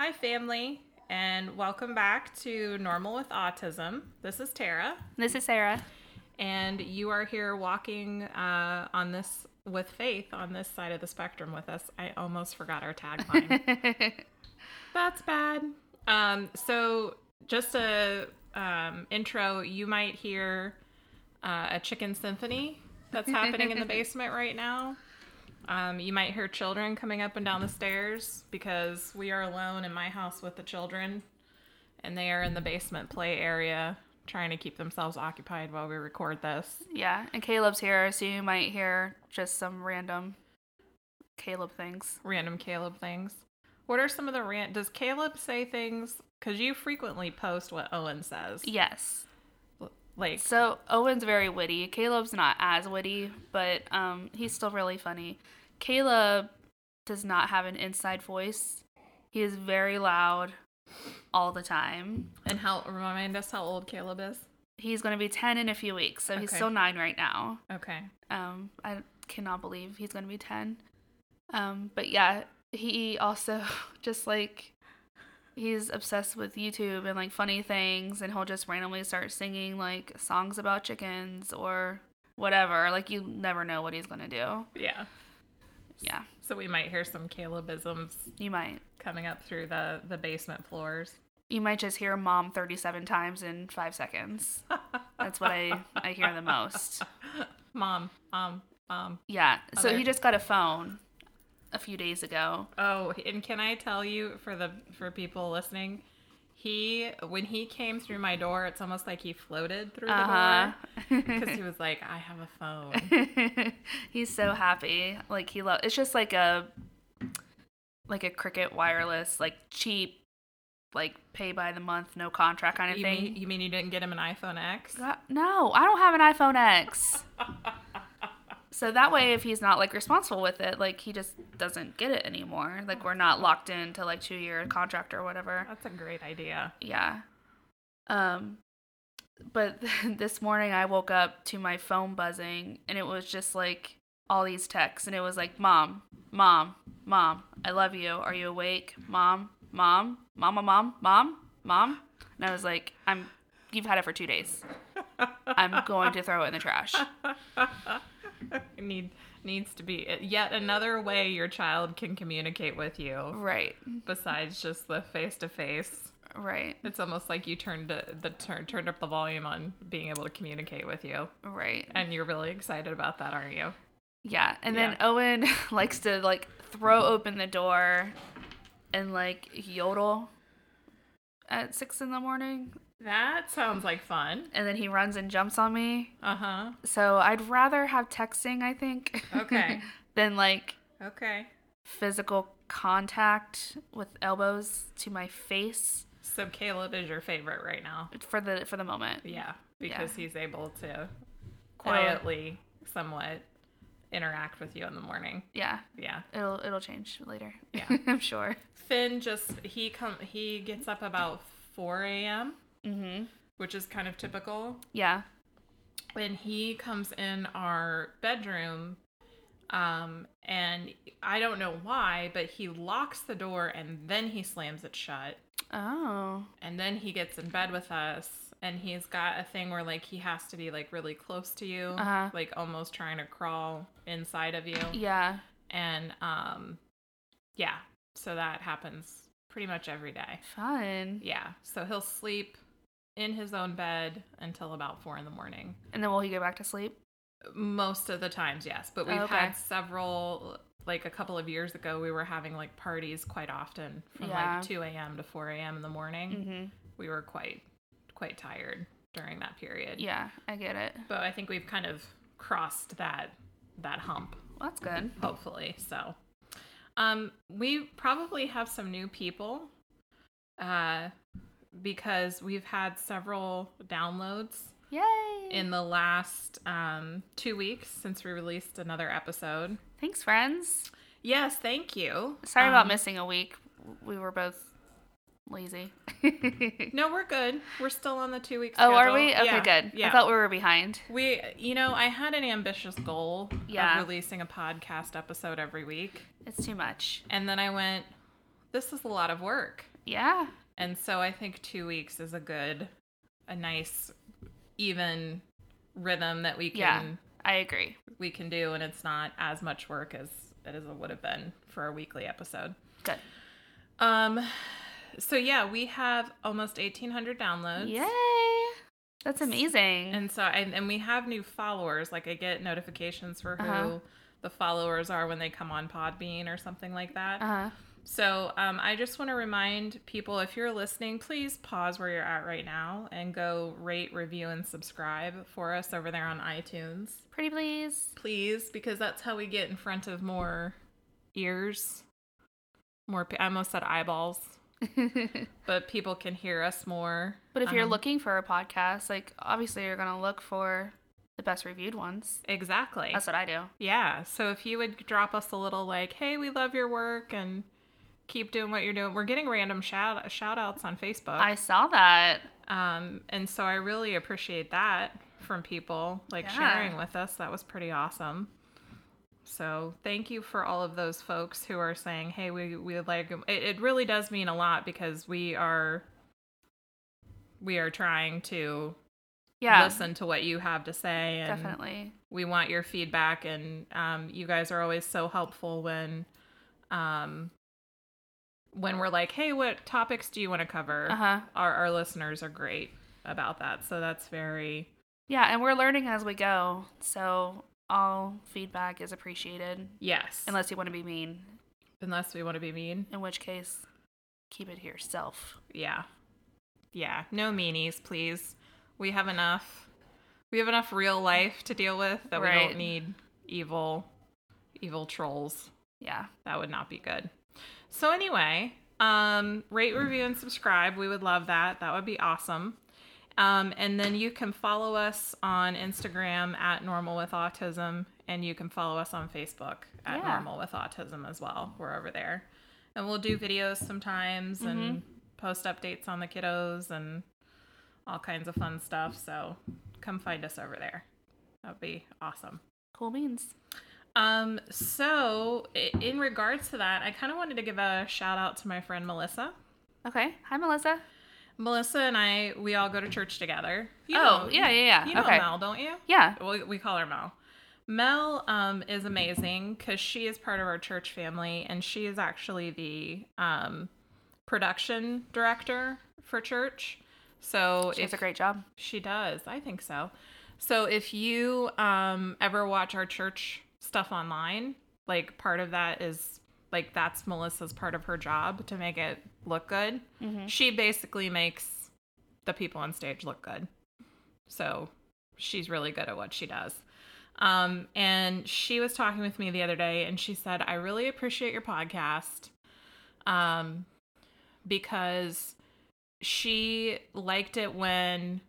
Hi, family, and welcome back to Normal with Autism. This is Tara, This is Sarah. and you are here walking uh, on this with Faith on this side of the spectrum with us. I almost forgot our tagline. That's bad. Um, so, just a um, intro. You might hear uh, a chicken symphony that's happening in the basement right now. Um, you might hear children coming up and down the stairs because we are alone in my house with the children, and they are in the basement play area trying to keep themselves occupied while we record this. yeah, and Caleb's here, so you might hear just some random Caleb things. Random Caleb things. What are some of the rant? Does Caleb say things? Because you frequently post what Owen says. Yes. Like, So Owen's very witty. Caleb's not as witty, but um, he's still really funny. Caleb does not have an inside voice. He is very loud all the time. and how remind us how old Caleb is? He's going to be 10 in a few weeks, so he's still 9 right now. Okay. Um, I cannot believe he's going to be 10. Um, but yeah, he also just like he's obsessed with YouTube and like funny things and he'll just randomly start singing like songs about chickens or whatever. Like you never know what he's going to do. Yeah. Yeah, So we might hear some Calebisms you might. coming up through the the basement floors. You might just hear mom 37 times in 5 seconds. That's what I I hear the most. Mom, mom, mom. Yeah. So Other- he just got a phone a few days ago. Oh, and can I tell you for the for people listening, he when he came through my door, it's almost like he floated through Uh-huh. the door because he was like, "I have a phone." He's so happy. Like he loves. It's just like a like a Cricket wireless, like cheap, like pay by the month, no contract kind of You thing. mean, you mean you didn't get him an iPhone X? God- no, I don't have an iPhone X. so that way, if he's not like responsible with it, like he just doesn't get it anymore. Like we're not locked into like two year contract or whatever. That's a great idea. Yeah. Um but this morning I woke up to my phone buzzing and it was just like all these texts and it was like mom, mom, mom, I love you. Are you awake? Mom, mom, mama, mom, mom, mom. And I was like, I'm you've had it for 2 days. I'm going to throw it in the trash. Need needs to be yet another way your child can communicate with you Right. besides just the face to face. Right. It's almost like you turned the, turn, turned up the volume on being able to communicate with you, Right. and you're really excited about that, aren't you? Yeah, and Yeah. then Owen likes to like throw open the door and like yodel at six in the morning, That sounds like fun. and then he runs and jumps on me. Uh huh. So I'd rather have texting, I think, Okay. than like Okay. physical contact with elbows to my face So Caleb is your favorite right now. for the for the moment. Yeah, because he's able to quietly, somewhat interact with you in the morning. Yeah, Yeah. it'll it'll change later. Yeah. I'm sure. Finn just he come he gets up about four a.m., Mhm. which is kind of typical. Yeah. when he comes in our bedroom um and i don't know why but he locks the door and then he slams it shut Oh. and then he gets in bed with us and he's got a thing where like he has to be like really close to you Uh-huh. like almost trying to crawl inside of you Yeah. and um yeah so that happens pretty much every day Fun. yeah so he'll sleep in his own bed until about four in the morning And then will he go back to sleep? Most of the times, yes. But we've Oh, okay. had several, like a couple of years ago, we were having like parties quite often from Yeah. like 2 a.m. to 4 a.m. in the morning. Mm-hmm. We were quite, quite tired during that period. Yeah, I get it. But I think we've kind of crossed that, that hump, Well, that's good. hopefully. So, um, we probably have some new people, uh, because we've had several downloads Yay! in the last um, two weeks since we released another episode. Thanks, friends. Yes, thank you. Sorry about Um, missing a week. We were both lazy. No, we're good. We're still on the two weeks. oh, are we? Okay, Yeah, good. Yeah. I thought we were behind. we, you know, I had an ambitious goal Yeah. of releasing a podcast episode every week, It's too much. and then I went, this is a lot of work. Yeah. And so I think two weeks is a good, a nice, even rhythm that we can Yeah. I agree. we can do, and it's not as much work as it would have been for a weekly episode. Good. Um, so yeah, we have almost eighteen hundred downloads. Yay. That's amazing. And so, and, and we have new followers. Like I get notifications for who Uh-huh. the followers are when they come on Podbean or something like that. uh-huh. So um, I just want to remind people if you're listening, please pause where you're at right now and go rate, review, and subscribe for us over there on iTunes. Pretty please. Please, because that's how we get in front of more ears. More, I almost said eyeballs, but people can hear us more. But if you're Um, looking for a podcast, like obviously you're gonna look for the best reviewed ones. Exactly. That's what I do. Yeah. So if you would drop us a little like, hey, we love your work and keep doing what you're doing. We're getting random shout shout outs on Facebook. I saw that. um, and so I really appreciate that from people like Yeah. sharing with us. That was pretty awesome. So thank you for all of those folks who are saying, hey, we, we like it, it really does mean a lot because we are we are trying to Yeah. listen to what you have to say and Definitely. we want your feedback and um, you guys are always so helpful when um, when we're like hey what topics do you want to cover Uh huh. our, our listeners are great about that so that's very Yeah, and we're learning as we go. So all feedback is appreciated. yes Unless you want to be mean. unless we want to be mean In which case, keep it to yourself. yeah yeah no meanies please we have enough we have enough real life to deal with that we don't need evil evil trolls Yeah. that would not be good. So anyway, um, rate, review, and subscribe. We would love that. That would be awesome. Um, and then you can follow us on Instagram at Normal with Autism, and you can follow us on Facebook at Yeah. Normal with Autism as well. We're over there, and we'll do videos sometimes and post updates on the kiddos and all kinds of fun stuff. So come find us over there. That would be awesome. Cool beans. Um, so in regards to that, I kind of wanted to give a shout out to my friend Melissa. Okay. Hi, Melissa. Melissa and I, we all go to church together. You oh, know- yeah, yeah, yeah. You know okay. Mel, don't you? Yeah. We, we call her Mel. Mel um, is amazing because she is part of our church family, and she is actually the um, production director for church. So She does a great job. she does. I think so. So if you um ever watch our church stuff online, like part of that is like that's Melissa's part of her job to make it look good. She basically makes the people on stage look good. So she's really good at what she does. Um, and she was talking with me the other day and she said, I really appreciate your podcast. Um, because she liked it when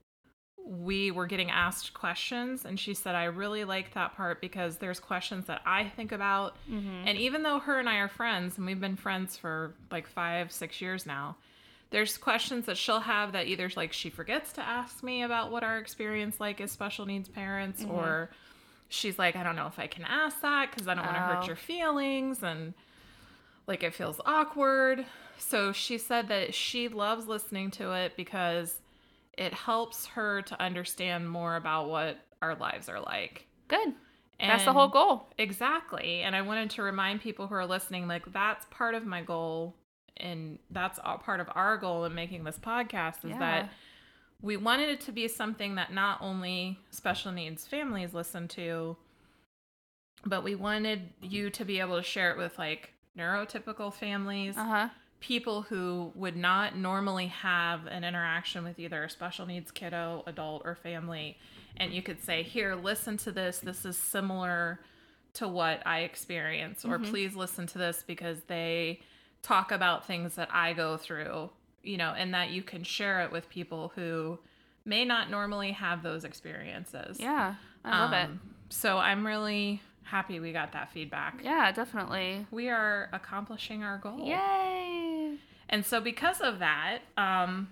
we were getting asked questions and she said i really like that part because there's questions that i think about Mm-hmm. and even though her and i are friends and we've been friends for like five six years now there's questions that she'll have that either like she forgets to ask me about what our experience like as special needs parents or she's like i don't know if i can ask that because i don't want to Oh. hurt your feelings and like it feels awkward. So she said that she loves listening to it because it helps her to understand more about what our lives are like. Good. That's the whole goal. Exactly. And I wanted to remind people who are listening like that's part of my goal and that's all part of our goal in making this podcast is Yeah. that we wanted it to be something that not only special needs families listen to but we wanted you to be able to share it with like neurotypical families Uh huh. People who would not normally have an interaction with either a special needs kiddo, adult, or family. And you could say, Here, listen to this. This is similar to what I experience. Or please listen to this because they talk about things that I go through, you know, and that you can share it with people who may not normally have those experiences. Yeah. I love Um, So I'm really happy we got that feedback. Yeah, definitely. We are accomplishing our goal. Yay. And so, because of that, um,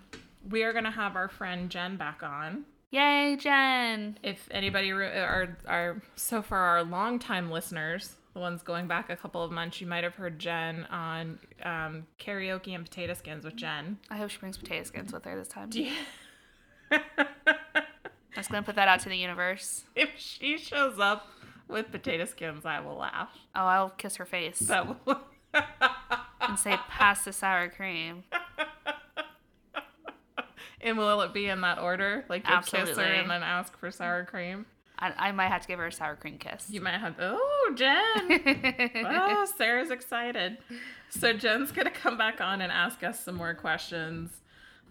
we are going to have our friend Jen back on. Yay, Jen. If anybody re- are are so far our longtime listeners the ones going back a couple of months, you might have heard Jen on um, karaoke and potato skins with Jen. I hope she brings potato skins with her this time. Do you- I'm just gonna put that out to the universe. if she shows up with potato skins, I will laugh. Oh, I'll kiss her face That will. and say, "Pass the sour cream." and will it be in that order? Like you kiss her and then ask for sour cream? I, I might have to give her a sour cream kiss. You might have. Oh, Jen. oh, Sarah's excited. So Jen's gonna come back on and ask us some more questions,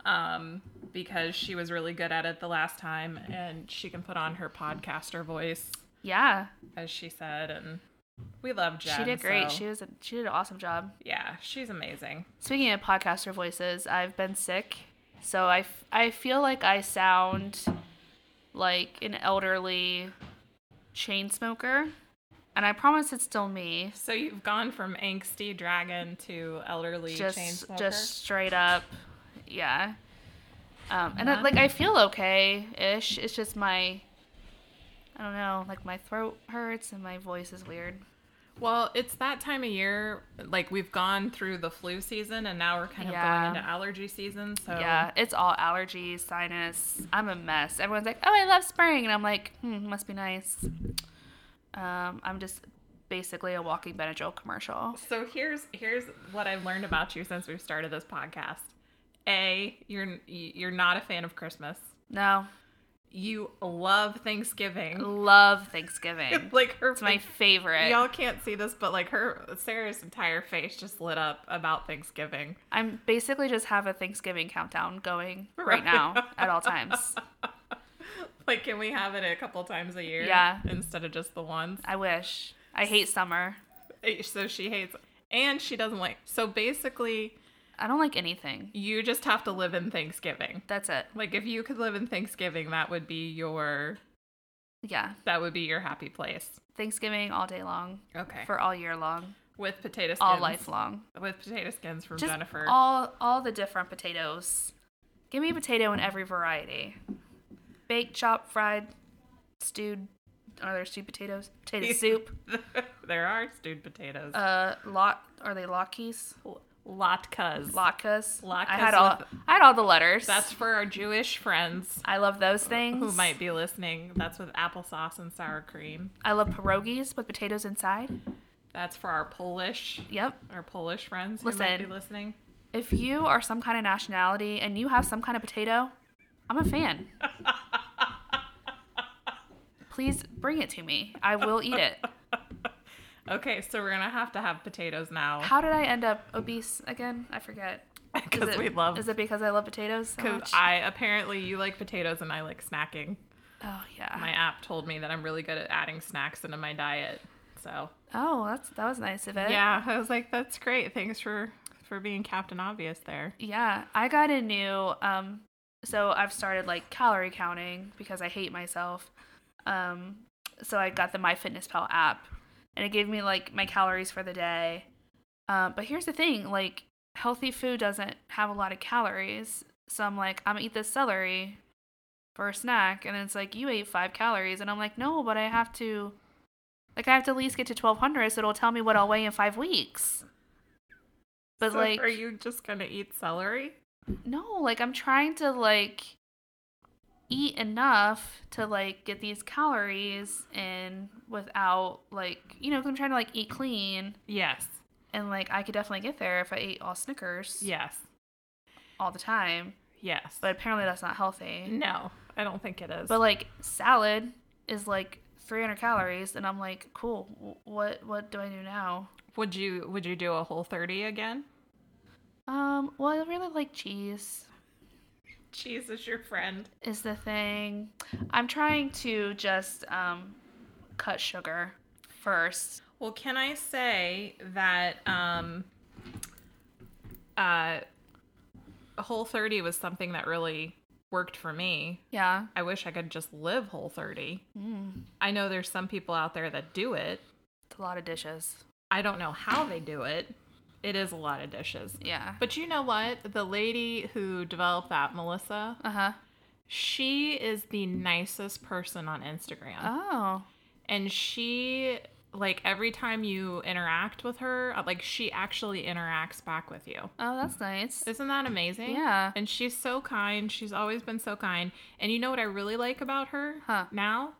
um, because she was really good at it the last time, and she can put on her podcaster voice, yeah, as she said, and we love Jen. she did great. so- She was a, she did an awesome job. yeah, she's amazing. Speaking of podcaster voices, I've been sick, so I, f- I feel like I sound like an elderly chain smoker, and I promise it's still me. So you've gone from angsty dragon to elderly chain Just smoker. just straight up, yeah. Um, and. I, like I feel okay ish. It's just my I don't know, like my throat hurts and my voice is weird. Well, it's that time of year. Like we've gone through the flu season, and now we're kind of Yeah. going into allergy season. So Yeah, it's all allergies, sinus. I'm a mess. Everyone's like, "Oh, I love spring," and I'm like, "Hmm, must be nice." Um, I'm just basically a walking Benadryl commercial. So here's here's what I've learned about you since we've started this podcast. A, you're you're not a fan of Christmas. No, You love Thanksgiving. love Thanksgiving. like her It's my favorite. Y'all can't see this, but like her Sarah's entire face just lit up about Thanksgiving. I'm basically just have a Thanksgiving countdown going Right. right now at all times. Like, can we have it a couple times a year? Yeah. Instead of just the once. I wish. I hate summer. Eh, so she hates, and she doesn't like. So basically, I don't like anything. you just have to live in Thanksgiving. That's it. Like, if you could live in Thanksgiving, that would be your Yeah. that would be your happy place. Thanksgiving all day long. Okay. For all year long. with potato skins. All life long. With potato skins from Just Jennifer. all all the different potatoes. Give me a potato in every variety. Baked, chopped, fried, stewed. Are there stewed potatoes? Potato soup. there are stewed potatoes. Uh, lot. Are they latkes? Latkes. Latkes. Latkes I had all. I had all the letters. That's for our Jewish friends I love those things. who might be listening. That's with applesauce and sour cream. I love pierogies with potatoes inside. That's for our Polish, Yep. our Polish friends who might be Listen. listening. If you are some kind of nationality and you have some kind of potato, I'm a fan. Please bring it to me. I will eat it. Okay, so we're gonna have to have potatoes now How did I end up obese again? I forget. Because we love. Is it because I love potatoes Because much? I apparently you like potatoes and I like snacking. oh yeah. My app told me that I'm really good at adding snacks into my diet. So oh, that's that was nice of it. yeah, I was like, that's great. Thanks for for being Captain Obvious there. Yeah, I got a new um so I've started like calorie counting because I hate myself. Um so I got the MyFitnessPal app and it gave me like my calories for the day. Um but here's the thing, like healthy food doesn't have a lot of calories. So I'm like, I'm gonna eat this celery for a snack and it's like you ate 5 calories and I'm like, "No, but I have to like I have to at least get to 1200 so it'll tell me what I'll weigh in 5 weeks." But So like are you just gonna eat celery? no, like I'm trying to like eat enough to like get these calories in without like you know, I'm trying to like eat clean Yes. and like I could definitely get there if I ate all Snickers Yes. all the time. Yes. But apparently that's not healthy. no, I don't think it is. But like salad is like 300 calories and I'm like, cool. What what do I do now? would you would you do a whole 30 again? Um, well, I really like cheese. Cheese is your friend. is the thing. I'm trying to just um, cut sugar first. Well, can I say that um uh Whole 30 was something that really worked for me. Yeah. I wish I could just live Whole 30. Mm, I know there's some people out there that do it. it's a lot of dishes. I don't know how they do it. It is a lot of dishes. Yeah. But you know what? The lady who developed that, Melissa, Uh huh. she is the nicest person on Instagram. Oh. And she like every time you interact with her, uh, like she actually interacts back with you. Oh, that's nice. Isn't that amazing? Yeah. And she's so kind. She's always been so kind. And you know what I really like about her Huh. now?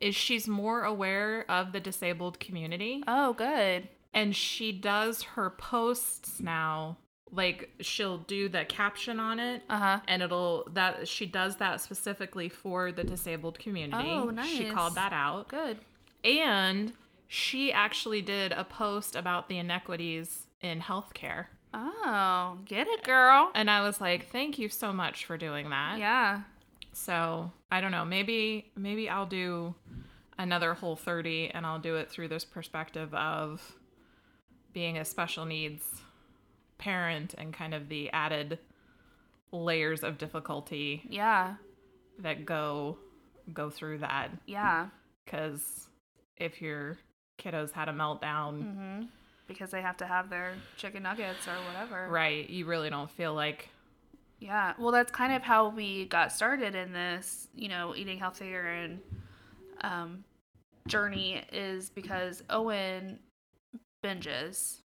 Is she's more aware of the disabled community. Oh, good. And she does her posts now. Like she'll do the caption on it. Uh huh. And it'll that she does that specifically for the disabled community. Oh, nice. She called that out. Good. And she actually did a post about the inequities in healthcare. Oh, get it, girl. And I was like, thank you so much for doing that. Yeah. So I don't know. Maybe maybe I'll do another whole 30 and I'll do it through this perspective of being a special needs parent and kind of the added layers of difficulty Yeah. that go go through that Yeah. because if your kiddos had a meltdown Mm-hmm. Because they have to have their chicken nuggets or whatever. right you really don't feel like Yeah. Well, that's kind of how we got started in this, you know, eating healthier and um, journey is because Owen binges.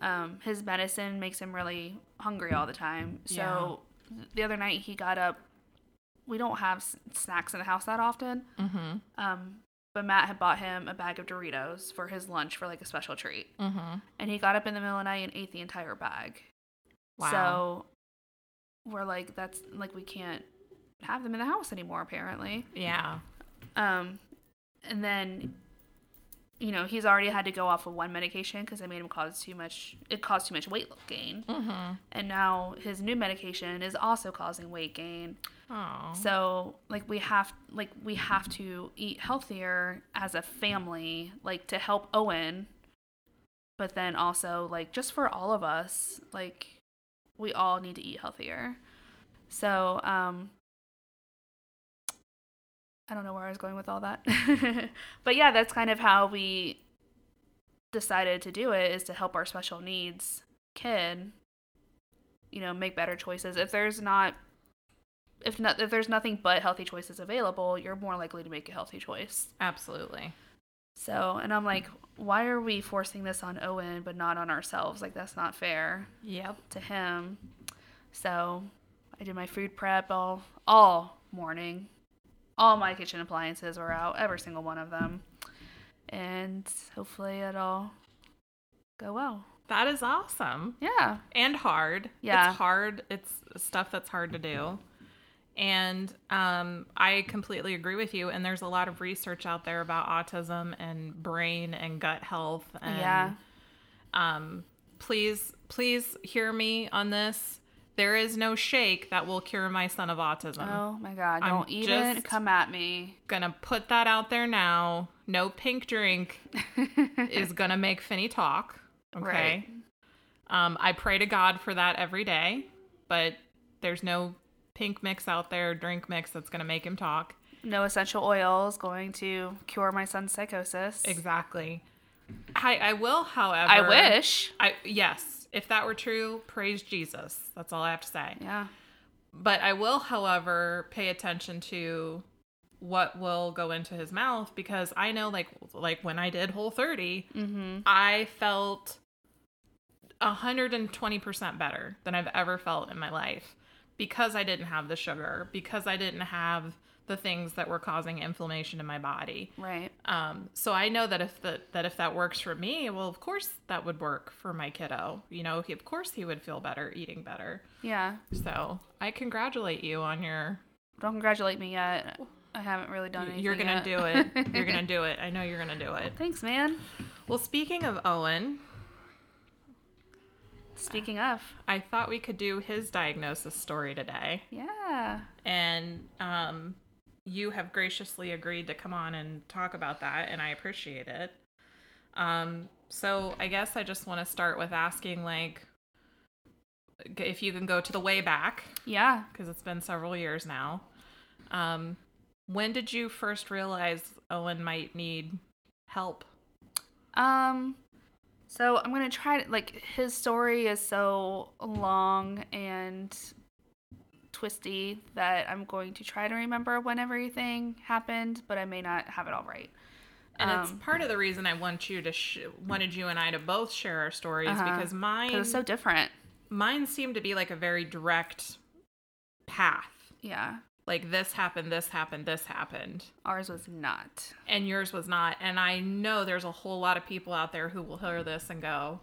Um, his medicine makes him really hungry all the time. So the other night he got up. We don't have s- snacks in the house that often. mm-hmm Um, but Matt had bought him a bag of Doritos for his lunch for like a special treat. mm-hmm And he got up in the middle of the night and ate the entire bag. Wow. So we're like, that's like we can't have them in the house anymore, apparently. yeah Um, and then, you know, he's already had to go off of one medication because it made him cause too much. It caused too much weight gain, mm-hmm and now his new medication is also causing weight gain. oh So like we have like we have to eat healthier as a family, like to help Owen, but then also like just for all of us, like we all need to eat healthier. So um I don't know where I was going with all that. but yeah, that's kind of how we decided to do it is to help our special needs kid you know make better choices. If there's not if not if there's nothing but healthy choices available you're more likely to make a healthy choice. Absolutely. So and i'm like why are we forcing this on owen but not on ourselves? Like that's not fair yep. to him. So i did my food prep all all morning all my kitchen appliances were out every single one of them and hopefully it'll go well that is awesome yeah and hard. Yeah. It's hard. It's stuff that's hard to do. And um, I completely agree with you. And there's a lot of research out there about autism and brain and gut health. And, Yeah. Um, please, please hear me on this. There is no shake that will cure my son of autism. oh my god I'm don't even come at me Gonna put that out there now. No pink drink is gonna make Finney talk. Okay. Right. Um, I pray to God for that every day, but there's no pink mix out there, drink mix that's gonna make him talk. no essential oils going to cure my son's psychosis. Exactly. I, I will, however. I wish. I yes, if that were true, praise Jesus. That's all I have to say. Yeah. But I will, however, pay attention to what will go into his mouth because I know, like, like when I did Whole 30, Mm-hmm. I felt 120% better than I've ever felt in my life because I didn't have the sugar, because I didn't have the things that were causing inflammation in my body. Right. Um, so I know that if the, that if that works for me, well, of course that would work for my kiddo. You know, he, of course he would feel better eating better. Yeah. So I congratulate you on your. Don't congratulate me yet. I haven't really done anything. You're gonna yet. do it. You're gonna do it. I know you're gonna do it. Thanks, man. Well, speaking of Owen, Speaking of, I thought we could do his diagnosis story today. yeah. and um, you have graciously agreed to come on and talk about that, and I appreciate it. Um, so I guess I just want to start with asking, like, if you can go to the way back Yeah. because it's been several years now. Um, when did you first realize Owen might need help? Um so I'm going to try to like his story is so long and twisty that I'm going to try to remember when everything happened, but I may not have it all right. And it's Um, part of the reason I want you to sh- wanted you and I to both share our stories Uh-huh. because mine it's so different. mine seemed to be like a very direct path. Yeah. Like this happened, this happened, this happened. Ours was not. And yours was not. And I know there's a whole lot of people out there who will hear this and go,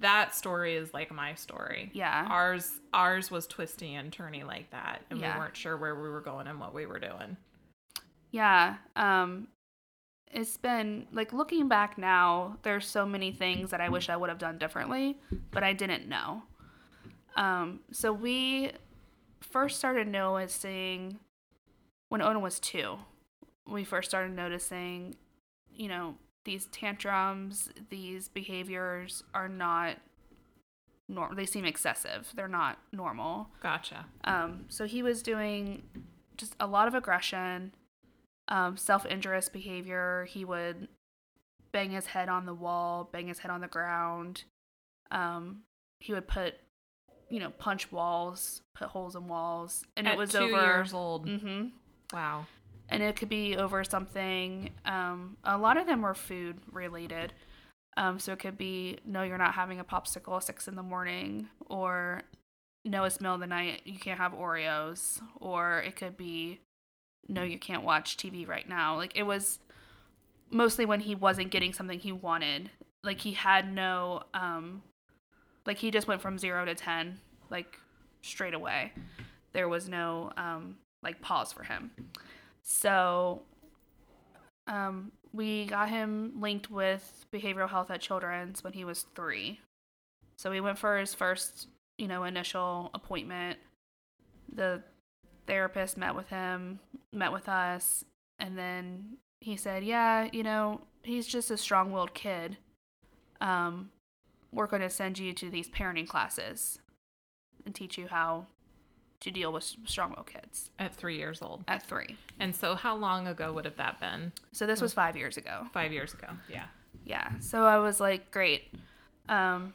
that story is like my story. Yeah. Ours ours was twisty and turny like that. And Yeah. we weren't sure where we were going and what we were doing. Yeah. Um it's been like looking back now, there's so many things that I wish I would have done differently, but I didn't know. Um so we first started noticing when Owen was 2. We first started noticing, you know, these tantrums, these behaviors are not normal. They seem excessive. They're not normal. Gotcha. Um, so he was doing just a lot of aggression, um, self injurious behavior. He would bang his head on the wall, bang his head on the ground. Um, he would put, you know, punch walls, put holes in walls, and At it was two over. years old. hmm Wow. And it could be over something. Um, a lot of them were food related. Um, so it could be no, you're not having a popsicle at six in the morning, or no, it's middle of the night, you can't have Oreos, or it could be no, you can't watch TV right now. Like it was mostly when he wasn't getting something he wanted. Like he had no, um, like he just went from zero to ten, like straight away. There was no um, like pause for him. So um, we got him linked with behavioral health at Children's when he was three. So we went for his first, you know, initial appointment. The therapist met with him, met with us, and then he said, "Yeah, you know, he's just a strong-willed kid. Um, we're going to send you to these parenting classes and teach you how to deal with strong-willed kids At three years old. at three. And so how long ago would have that been? So this was five years ago. Five years ago. Yeah. Yeah. So I was like, great. Um,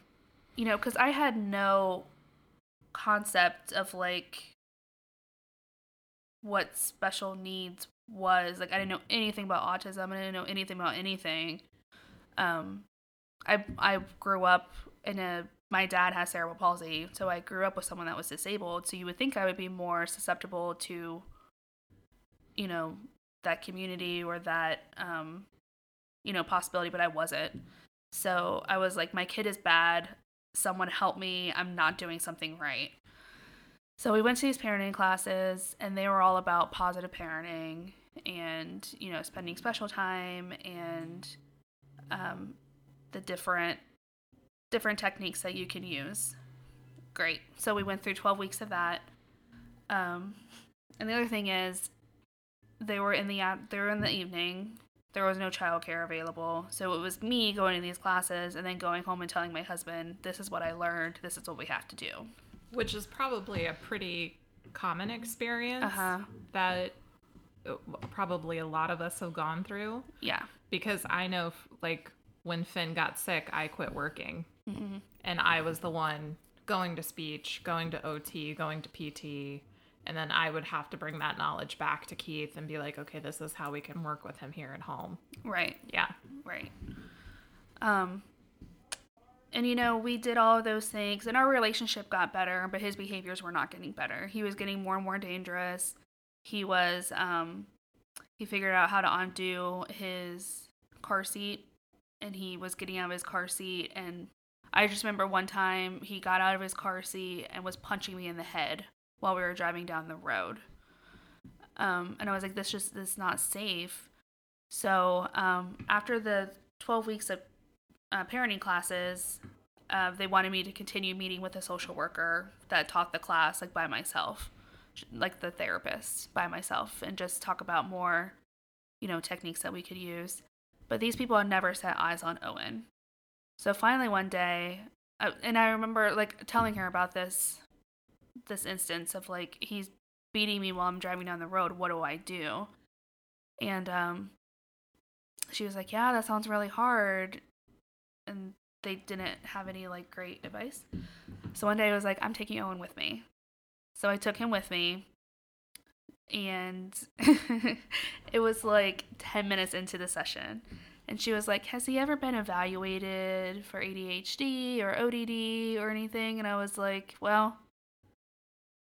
you know, because I had no concept of like what special needs was. Like, I didn't know anything about autism. I didn't know anything about anything. Um, I I grew up in a. My dad has cerebral palsy, so I grew up with someone that was disabled. So you would think I would be more susceptible to, you know, that community or that um, you know, possibility, but I wasn't. So I was like, my kid is bad. Someone help me. I'm not doing something right. So we went to these parenting classes, and they were all about positive parenting and, you know, spending special time and um, the different different techniques that you can use. Great. So we went through 12 weeks of that. Um, and the other thing is, they were in the they were in the evening there was no childcare available. So it was me going to these classes and then going home and telling my husband, this is what I learned, this is what we have to do. Which is probably a pretty common experience Uh-huh. that uh, probably a lot of us have gone through. Yeah. Because I know, like, when Finn got sick, I quit working. Hmm And I was the one going to speech, going to OT, going to PT. And then I would have to bring that knowledge back to Keith and be like, okay, this is how we can work with him here at home. Right. Yeah. Right. Um and you know, we did all of those things and our relationship got better, but his behaviors were not getting better. He was getting more and more dangerous. He was um he figured out how to undo his car seat and he was getting out of his car seat and I just remember one time he got out of his car seat and was punching me in the head while we were driving down the road. Um, and I was like, this just this is not safe. So um, after the 12 weeks of uh, parenting classes, uh, they wanted me to continue meeting with a social worker that taught the class like by myself, like the therapist by myself, and just talk about more, you know, techniques that we could use. But these people had never set eyes on Owen. So finally one day, uh, and I remember like telling her about this, this instance of like he's beating me while I'm driving down the road. What do I do? And um, she was like, "Yeah, that sounds really hard," and they didn't have any like great advice. So one day I was like, "I'm taking Owen with me." So I took him with me. and it was like 10 minutes into the session. And she was like, Has he ever been evaluated for ADHD or ODD or anything? And I was like, Well,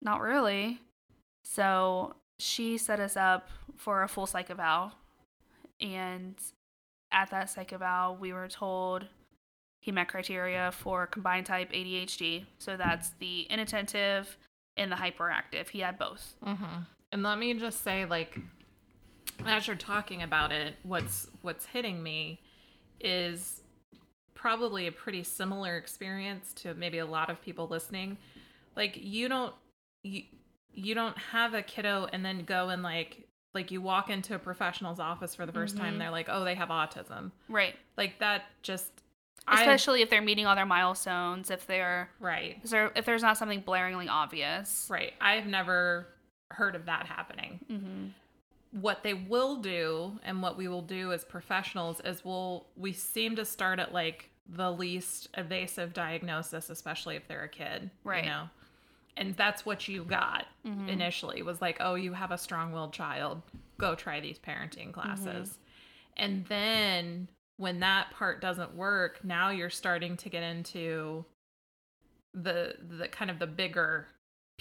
not really. So she set us up for a full psych eval. And at that psych eval, we were told he met criteria for combined type ADHD. So that's the inattentive and the hyperactive. He had both. Mm-hmm. And let me just say, like, as you're talking about it, what's what's hitting me is probably a pretty similar experience to maybe a lot of people listening. Like, you don't you you don't have a kiddo and then go and like like you walk into a professional's office for the 1st time Mhm. they're like oh they have autism Right. like that just I- Especially if they're meeting all their milestones, if they're right if, there, if there's not something blaringly obvious. right i've never heard of that happening Mm-hmm. What they will do and what we will do as professionals is we'll we seem to start at like the least evasive diagnosis especially if they're a kid Right. you know and that's what you got Mhm. initially was like oh you have a strong-willed child go try these parenting classes and then when that part doesn't work now you're starting to get into the the kind of the bigger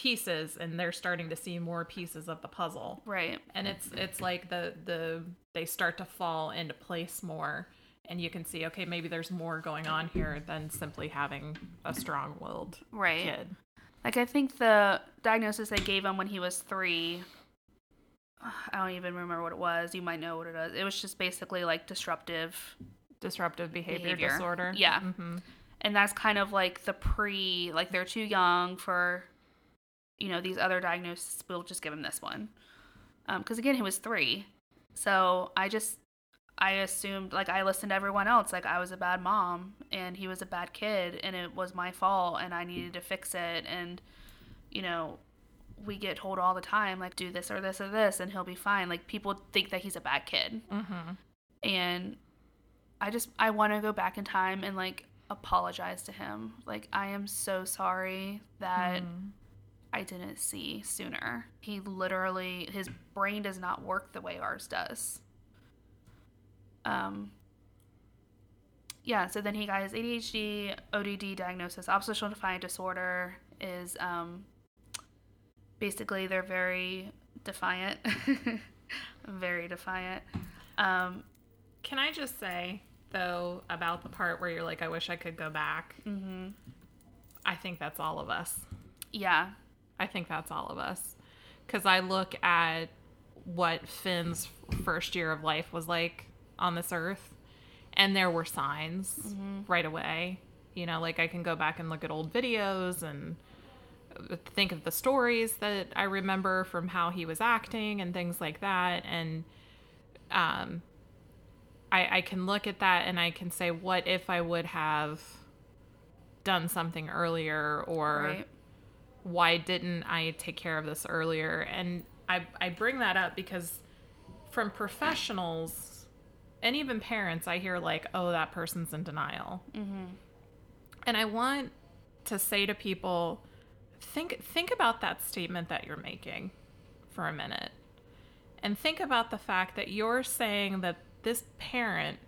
pieces and they're starting to see more pieces of the puzzle Right. and it's it's like the the they start to fall into place more and you can see okay maybe there's more going on here than simply having a strong-willed Right. kid Like I think the diagnosis they gave him when he was three. I don't even remember what it was. You might know what it was. It was just basically like disruptive, disruptive behavior, Behavior. disorder Yeah. hmm and that's kind of like the pre. Like they're too young for, you know, these other diagnoses. We'll just give him this one, because again, he was three. So I just I assumed like I listened to everyone else like I was a bad mom and he was a bad kid and it was my fault and I needed to fix it and you know we get told all the time like do this or this or this and he'll be fine. Like people think that he's a bad kid. Hmm and I just I want to go back in time and like apologize to him. Like I am so sorry that I didn't see sooner. He literally his brain does not work the way ours does. Um yeah, so then he got his ADHD, ODD diagnosis. Oppositional defiant disorder is um basically they're very defiant. very defiant. Um Can I just say though about the part where you're like, I wish I could go back? mhm. I think that's all of us. yeah. I think that's all of us. Because I look at what Finn's first year of life was like on this earth, and there were signs right away. You know, like I can go back and look at old videos and think of the stories that I remember from how he was acting and things like that. And um, I, I can look at that and I can say, what if I would have done something earlier or Right. Why didn't I take care of this earlier? And I, I bring that up because from professionals and even parents, I hear like, oh, that person's in denial. Mhm. And I want to say to people, think think about that statement that you're making for a minute. And think about the fact that you're saying that this parent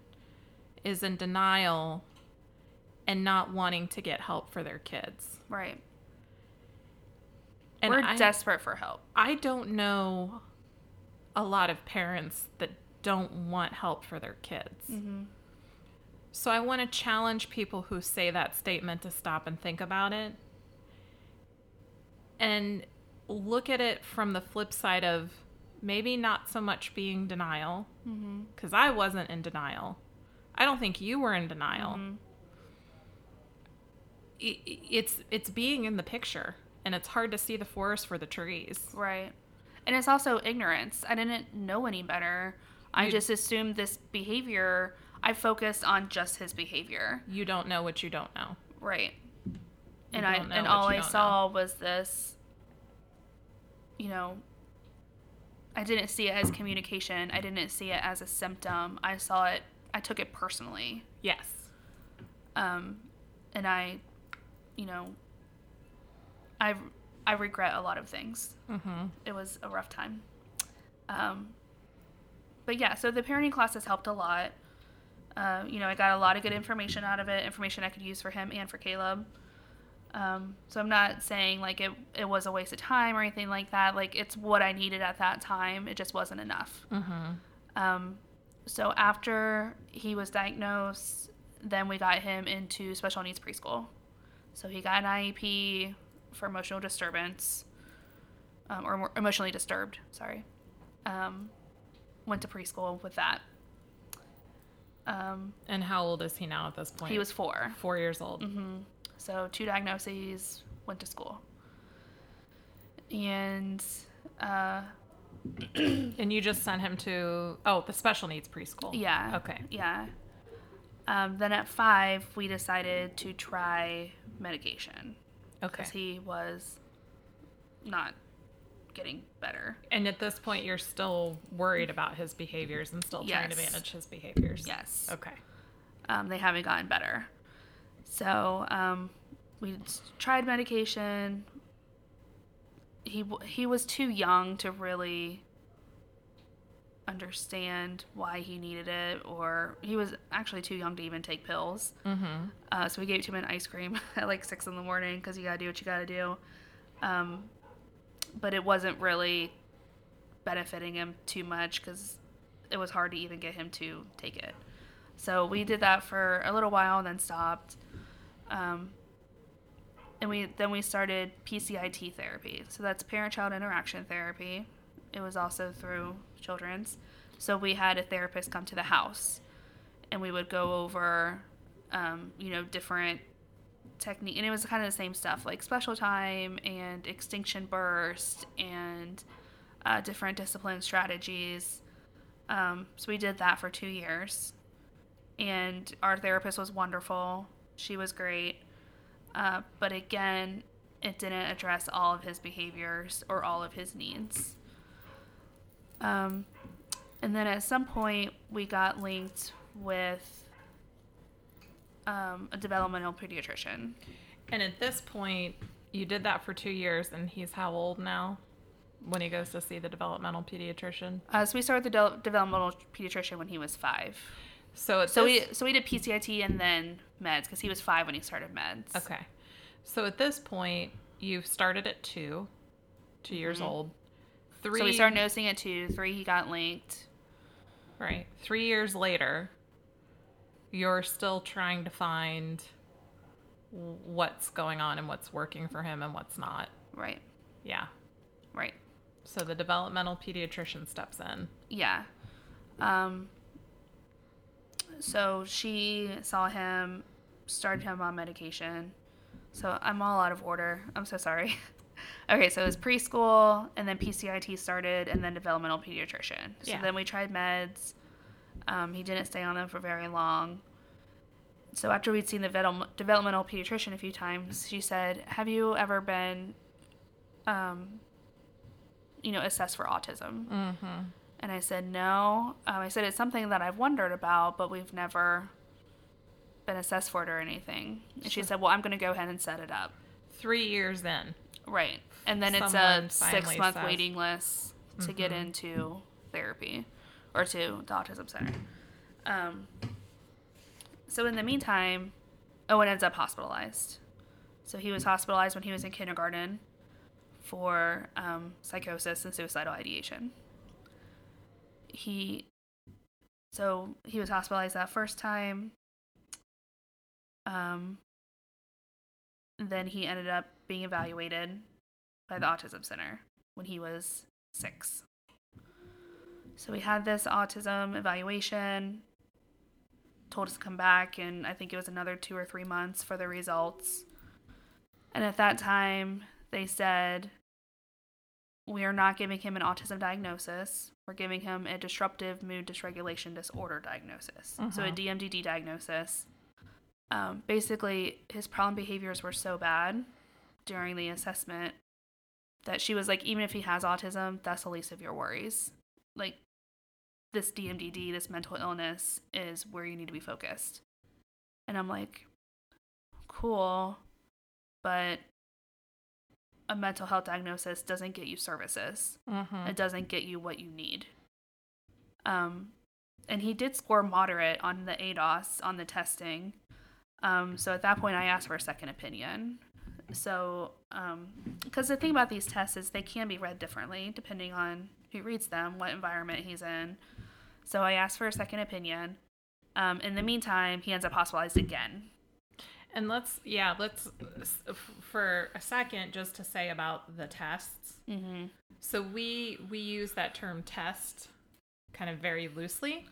is in denial and not wanting to get help for their kids. Right. And We're I, desperate for help. I don't know a lot of parents that don't want help for their kids. Mm-hmm. So I want to challenge people who say that statement to stop and think about it and look at it from the flip side of maybe not so much being denial Mm-hmm. because I wasn't in denial. I don't think you were in denial. Mhm. I- It's it's being in the picture and it's hard to see the forest for the trees. Right. And it's also ignorance. I didn't know any better. I just assumed this behavior. I focused on just his behavior. You don't know what you don't know. Right. And I and all I saw was this you know I didn't see it as communication. I didn't see it as a symptom. I saw it I took it personally. Yes. Um and I you know I I regret a lot of things. Mm-hmm. It was a rough time. Um, but yeah, so the parenting class has helped a lot. Uh, you know, I got a lot of good information out of it, information I could use for him and for Caleb. Um, so I'm not saying like it, it was a waste of time or anything like that. Like it's what I needed at that time. It just wasn't enough. Mm-hmm. Um, so after he was diagnosed, then we got him into special needs preschool. So he got an IEP for emotional disturbance, um, or emotionally disturbed. Sorry. Um, went to preschool with that. Um, And how old is he now at this point? he was four. four years old. hmm So two diagnoses, went to school, and uh, And you just sent him to oh the special needs preschool. yeah, Okay. yeah. Um, then at five, we decided to try medication Okay. because he was not getting better. And at this point, you're still worried about his behaviors and still trying to manage his behaviors. Yes. Okay. um, they haven't gotten better. So um, we tried medication. He he was too young to really understand why he needed it, or he was actually too young to even take pills. Mm-hmm. Uh, so we gave it to him an ice cream at like six in the morning because you gotta do what you gotta do. Um, but it wasn't really benefiting him too much because it was hard to even get him to take it. So we did that for a little while and then stopped. Um, and we then we started PCIT therapy. So that's parent-child interaction therapy. It was also through children's. So we had a therapist come to the house, and we would go over, um, you know, different technique, and it was kind of the same stuff like special time and extinction burst and uh, different discipline strategies. Um, so we did that for two years, and our therapist was wonderful. She was great, uh, but again, it didn't address all of his behaviors or all of his needs. Um, and then at some point, we got linked with um, a developmental pediatrician. And at this point, you did that for two years, and he's how old now? When he goes to see the developmental pediatrician. Uh, so we started the de- developmental pediatrician when he was five. So So this, we so we did PCIT and then meds because he was five when he started meds. okay. So at this point, you've started at two, 2 years Mhm. old. Three. So we started noticing at two. Three, he got linked. Right. Three years later, you're still trying to find what's going on and what's working for him and what's not. Right. Yeah. Right. So the developmental pediatrician steps in. Yeah. Um. So she saw him, started him on medication. So I'm all out of order. I'm so sorry. okay, so it was preschool, and then PCIT started, and then developmental pediatrician. So Yeah. then we tried meds. Um, he didn't stay on them for very long. So after we'd seen the devel- developmental pediatrician a few times, she said, "Have you ever been, um, you know, assessed for autism?" Mm-hmm. And I said, no. Um, I said, it's something that I've wondered about, but we've never been assessed for it or anything. And she said, well, I'm going to go ahead and set it up. Three years in. Right. And then it's a six month says- waiting list to get Mhm. into therapy or to the Autism Center. Um, so in the meantime, Owen ends up hospitalized. So he was hospitalized when he was in kindergarten for um, psychosis and suicidal ideation. He, so he was hospitalized that first time. Um, then he ended up being evaluated by the mm. Autism Center when he was six. So we had this autism evaluation, told us to come back, and I think it was another two or three months for the results. And at that time, they said, We are not giving him an autism diagnosis. We're giving him a disruptive mood dysregulation disorder diagnosis. So a. Uh-huh. DMDD diagnosis. Um, basically, his problem behaviors were so bad during the assessment that she was like, even if he has autism, that's the least of your worries. Like, this DMDD, this mental illness, is where you need to be focused. And I'm like, cool, but a mental health diagnosis doesn't get you services. Mm-hmm. It doesn't get you what you need. Um, and he did score moderate on the ADOS on the testing. Um, so at that point, I asked for a second opinion. So, because the thing about these tests is they can be read differently depending on who reads them, what environment he's in. So I asked for a second opinion. Um, in the meantime, he ends up hospitalized again. And let's, yeah, let's, for a second, just to say about the tests. Mm-hmm. So we we use that term test kind of very loosely.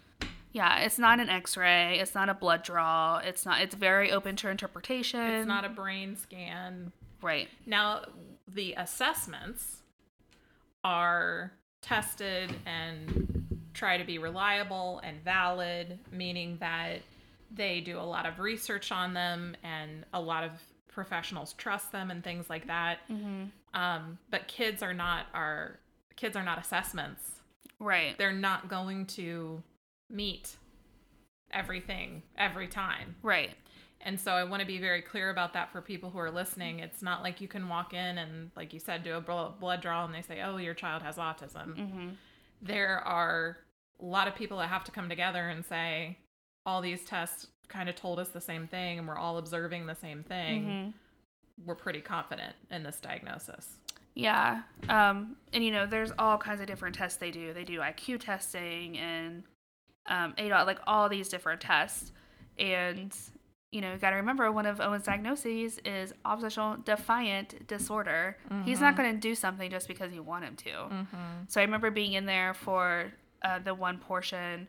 Yeah, it's not an X-ray. It's not a blood draw. It's not. It's very open to interpretation. It's not a brain scan. right. Now, the assessments are tested and try to be reliable and valid, meaning that they do a lot of research on them and a lot of professionals trust them and things like that. Mm-hmm. Um, but kids are not our kids are not assessments. Right. They're not going to meet everything every time. Right. And so I want to be very clear about that for people who are listening. It's not like you can walk in and, like you said, do a blood draw and they say, oh, your child has autism. Mm-hmm. There are a lot of people that have to come together and say, all these tests kind of told us the same thing and we're all observing the same thing. Mm-hmm. We're pretty confident in this diagnosis. Yeah. Um, and you know, there's all kinds of different tests they do. They do IQ testing and um, ADOS, like all these different tests. And you know, you got to remember one of Owen's diagnoses is oppositional defiant disorder. He's not going to do something just because you want him to. Mm-hmm. So I remember being in there for uh, the one portion,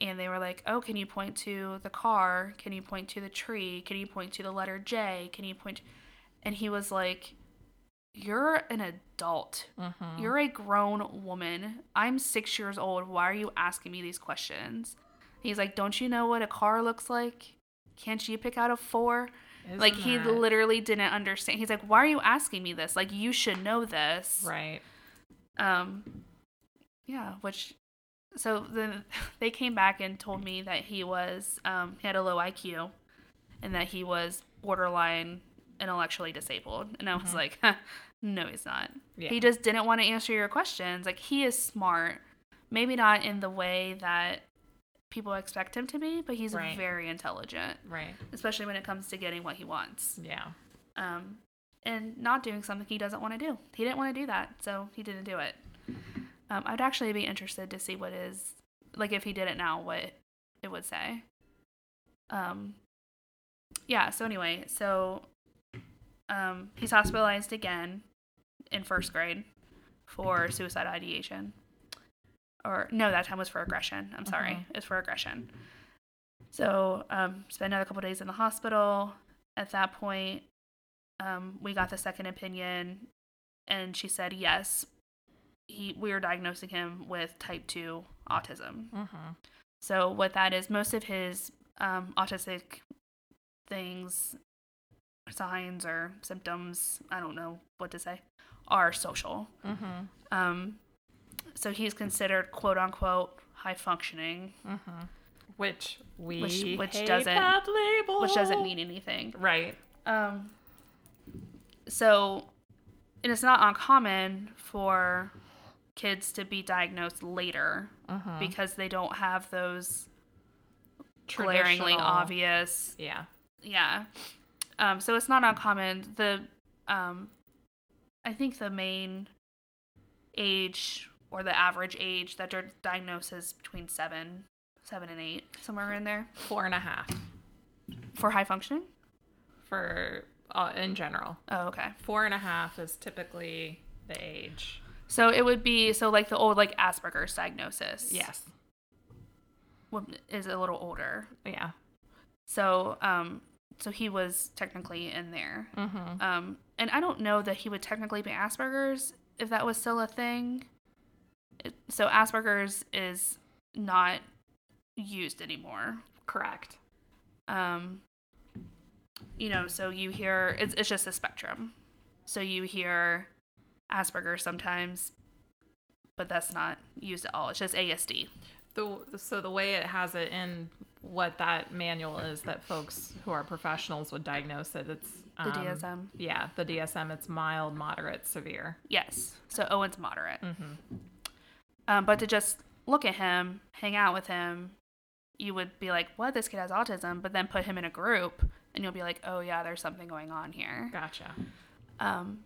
and they were like, "Oh, can you point to the car? Can you point to the tree? Can you point to the letter J? Can you point?" And he was like, "You're an adult. Mm-hmm. You're a grown woman. I'm six years old. Why are you asking me these questions?" He's like, "Don't you know what a car looks like? Can't you pick out a four? like he that- literally didn't understand. He's like, "Why are you asking me this? Like you should know this." Right. Um, yeah, which, so then they came back and told me that he was, um, he had a low IQ and that he was borderline intellectually disabled. And I was like, huh, no, he's not. Yeah. He just didn't want to answer your questions. Like, he is smart. Maybe not in the way that people expect him to be, but he's Right. very intelligent, Right. especially when it comes to getting what he wants. Yeah. Um, and not doing something he doesn't want to do. He didn't want to do that, so he didn't do it. Um, I'd actually be interested to see what is like if he did it now, what it would say. Um, yeah. So anyway, so um, he's hospitalized again in first grade for suicide ideation. Or no, that time was for aggression. I'm sorry, Mhm. it's for aggression. So um, spent another couple days in the hospital. At that point, um, we got the second opinion, and she said yes, he we are diagnosing him with type two autism. Mm-hmm. So what that is, most of his um, autistic things, signs or symptoms, I don't know what to say, are social. Mm-hmm. Um, so he's considered quote unquote high functioning, Mm-hmm. Which we Which- which doesn't- which doesn't mean anything. right. Um, so, and it's not uncommon for kids to be diagnosed later Mm-hmm. because they don't have those glaringly obvious. Yeah. Yeah. Um, so it's not uncommon. The, um, I think the main age or the average age that they're diagnosed is between seven, seven and eight, somewhere in there Four and a half for high functioning. for uh, in general. Oh, okay. Four and a half is typically the age. So it would be so like the old like Asperger's diagnosis. Yes. is a little older. Yeah. So um so he was technically in there. Mm-hmm. Um and I don't know that he would technically be Asperger's if that was still a thing. It, so Asperger's is not used anymore. Correct. Um you know, so you hear it's it's just a spectrum. So you hear Asperger's sometimes but that's not used at all. It's just ASD. The so the way it has it in what that manual is that folks who are professionals would diagnose it. It's The DSM. Yeah, the DSM. It's mild, moderate, severe. Yes. So Owen's moderate. Um, but to just look at him, hang out with him, you would be like, "What? This kid has autism." But then put him in a group, and you'll be like, "Oh yeah, there's something going on here." Gotcha. Um,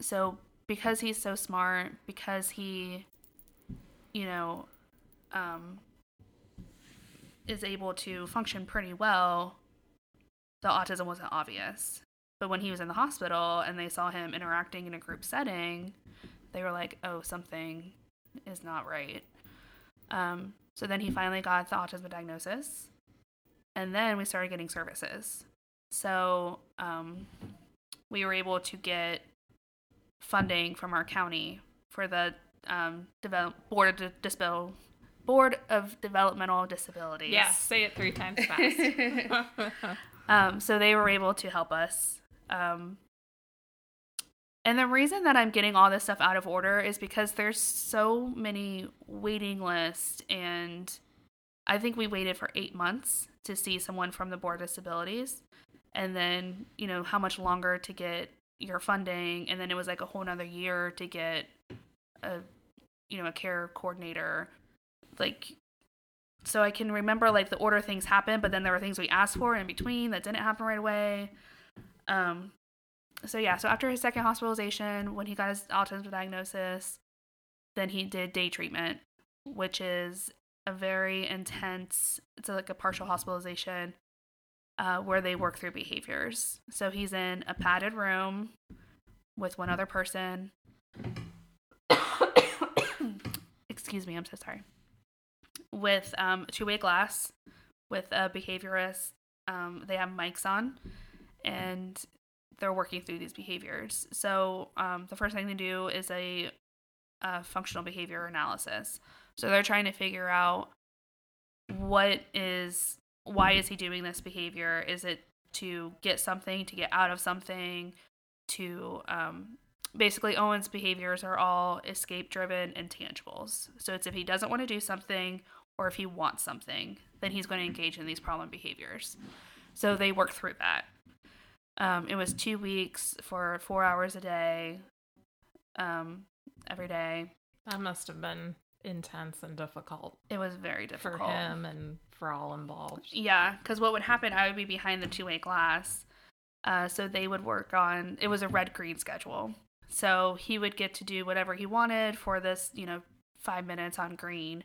so because he's so smart, because he, you know, um, is able to function pretty well, the autism wasn't obvious. But when he was in the hospital and they saw him interacting in a group setting, they were like, "Oh, something is not right." Um, so then he finally got the autism diagnosis, and then we started getting services. So um, we were able to get funding from our county for the um, develop, board of Disability Board of Developmental Disabilities. Yeah, say it three times fast. Um, so they were able to help us. Um, and the reason that I'm getting all this stuff out of order is because there's so many waiting lists, and I think we waited for eight months to see someone from the Board of Disabilities, and then you know how much longer to get your funding, and then it was like a whole nother year to get a you know a care coordinator, like so I can remember like the order things happened, but then there were things we asked for in between that didn't happen right away. Um, so yeah, so after his second hospitalization, when he got his autism diagnosis, then he did day treatment, which is a very intense. It's like a partial hospitalization, uh, where they work through behaviors. So he's in a padded room with one other person. Excuse me, I'm so sorry with um, two-way glass with a behaviorist. Um, they have mics on, and they're working through these behaviors. So um, the first thing they do is a, a functional behavior analysis. So they're trying to figure out what is why is he doing this behavior? Is it to get something, to get out of something, to um, basically Owen's behaviors are all escape driven and tangibles. So it's if he doesn't want to do something or if he wants something, then he's going to engage in these problem behaviors. So they work through that. Um, it was two weeks for four hours a day, um, every day. that must have been intense and difficult It was very difficult for him and for all involved. Yeah, because what would happen, I would be behind the two way glass. Uh, so they would work on, it was a red green schedule. So he would get to do whatever he wanted for this, you know, five minutes on green.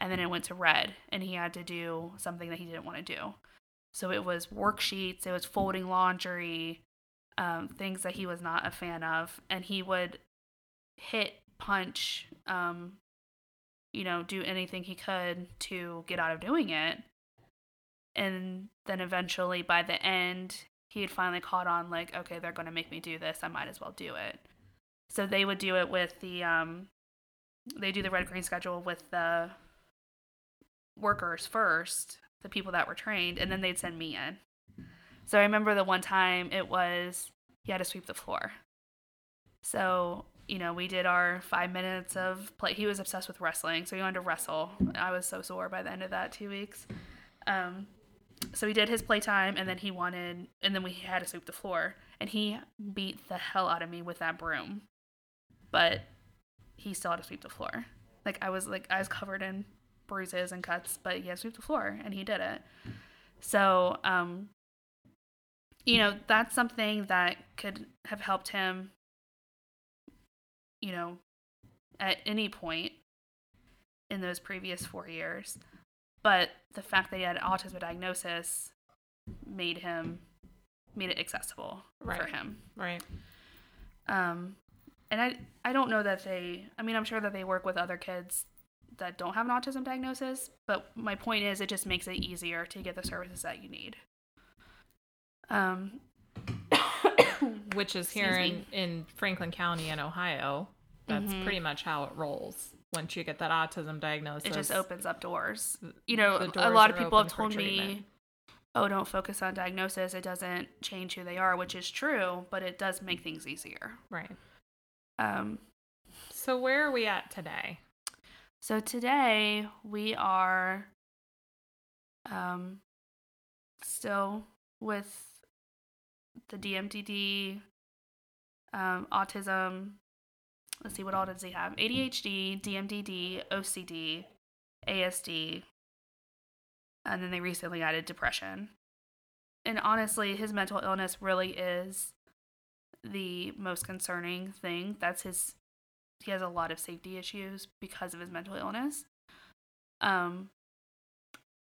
And then it went to red, and he had to do something that he didn't want to do. So it was worksheets, it was folding laundry, um, things that he was not a fan of. And he would hit, punch, um, you know, do anything he could to get out of doing it and then eventually by the end he had finally caught on like okay they're going to make me do this i might as well do it so they would do it with the um they do the red green schedule with the workers first the people that were trained and then they'd send me in. So i remember the one time it was he had to sweep the floor. So you know we did our five minutes of play. He was obsessed with wrestling so he wanted to wrestle. I was so sore by the end of that two weeks. Um, so he did his playtime and then he wanted and then we had to sweep the floor and he beat the hell out of me with that broom. But he still had to sweep the floor. Like i was like i was covered in bruises and cuts but he has to sweep the floor and he did it so um you know that's something that could have helped him you know at any point in those previous four years but the fact that he had an autism diagnosis made him made it accessible for Right. him Right. um and i i don't know that they i mean i'm sure that they work with other kids that don't have an autism diagnosis but my point is it just makes it easier to get the services that you need um Which is here in, in Franklin County in Ohio. That's Mhm. pretty much how it rolls. Once you get that autism diagnosis, it just opens up doors you know the a lot of people have told me oh don't focus on diagnosis it doesn't change who they are which is true but it does make things easier Right. um So where are we at today? So today we are Um, still with the DMDD, um, autism. Let's see, what all does he have? ADHD, DMDD, OCD, ASD, and then they recently added depression. And honestly, his mental illness really is the most concerning thing. That's his he has a lot of safety issues because of his mental illness. Um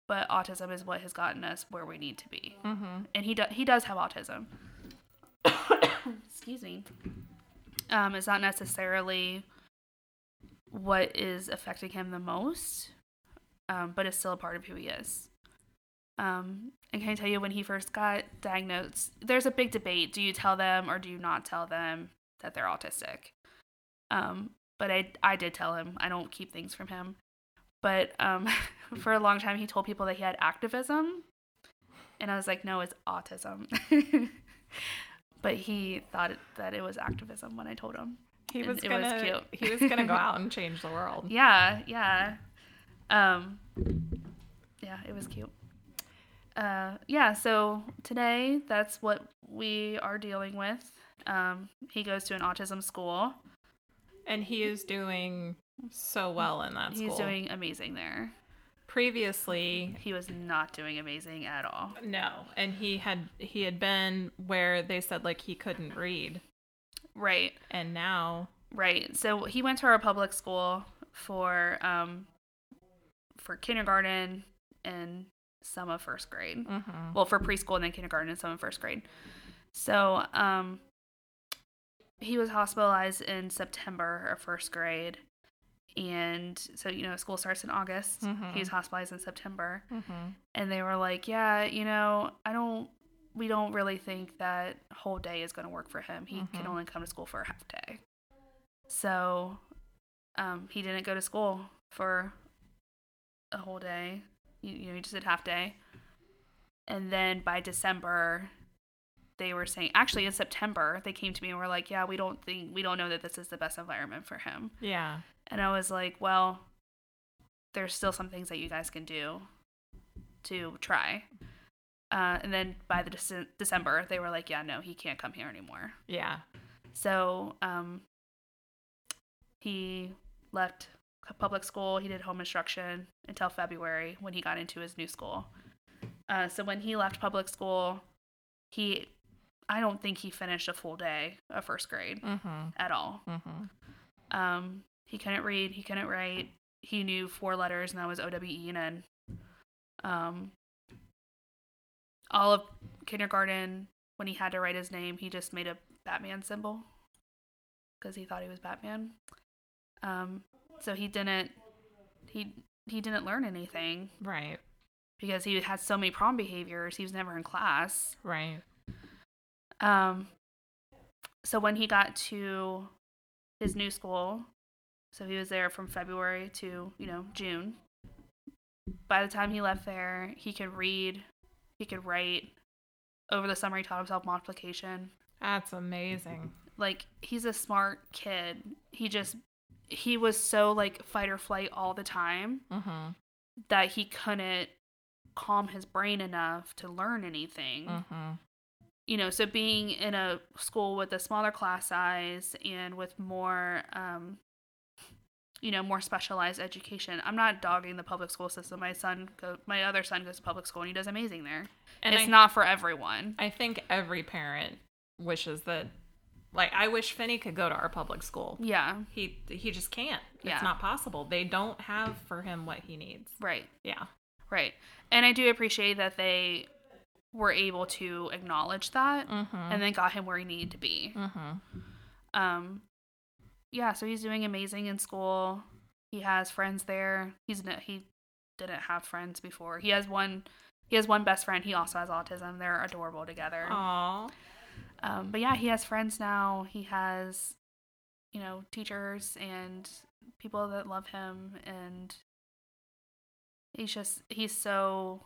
but autism is what has gotten us where we need to be. Mm-hmm. And he do- he does have autism. Excuse me. Um it's not necessarily what is affecting him the most, um, but it's still a part of who he is. Um, and can I tell you when he first got diagnosed? There's a big debate. Do you tell them or do you not tell them that they're autistic? Um, but I I did tell him. I don't keep things from him. But um, for a long time, he told people that he had activism, and I was like, no, it's autism. but he thought that it was activism when I told him. He was it was gonna cute. he was gonna go out and change the world. Yeah, yeah. Um yeah, it was cute. Uh yeah, so today that's what we are dealing with. Um he goes to an autism school. And he is doing so well in that school. He's doing amazing there. previously He was not doing amazing at all. no, and he had he had been where they said like he couldn't read, Right. and now Right. So he went to our public school for um for kindergarten and some of first grade. mhm. well for preschool and then kindergarten and some in first grade so um he was hospitalized in september of first grade. And so you know school starts in august. Mhm. he was hospitalized in september. Mhm. and they were like yeah you know i don't we don't really think that whole day is going to work for him. He can Mhm. only come to school for a half day. So um he didn't go to school for a whole day. You, you know he just did half day. And then by december they were saying actually in september they came to me and were like yeah we don't think we don't know that this is the best environment for him yeah, and I was like, well, there's still some things that you guys can do to try. Uh, and then by the Dece- December, they were like, yeah, no, he can't come here anymore. yeah, So um, he left public school. He did home instruction until February when he got into his new school. Uh, so when he left public school, he, I don't think he finished a full day of first grade mhm, at all. mhm, Um, he couldn't read, he couldn't write. He knew four letters, and that was O W E and N. Um, all of kindergarten, when he had to write his name, he just made a Batman symbol because he thought he was Batman. Um, so he didn't he he didn't learn anything right, because he had so many problem behaviors. He was never in class. right, Um, so when he got to his new school, so he was there from February to, you know, June. By the time he left there, he could read, he could write. Over the summer, he taught himself multiplication. that's amazing. Like, he's a smart kid. He just, he was so like fight or flight all the time Mhm, that he couldn't calm his brain enough to learn anything. mhm, you know, so being in a school with a smaller class size and with more, um, you know, more specialized education. I'm not dogging the public school system. My son, go, my other son goes to public school and he does amazing there. and it's I, not for everyone. I think every parent wishes that, like, I wish Finney could go to our public school. Yeah, He he just can't. Yeah. It's not possible. They don't have for him what he needs. right, Yeah. right. And I do appreciate that they were able to acknowledge that Mm-hmm. and then got him where he needed to be. mm-hmm. um yeah so he's doing amazing in school he has friends there he's no, he didn't have friends before he has one he has one best friend he also has autism they're adorable together Aw. um but yeah he has friends now he has you know teachers and people that love him and he's just he's so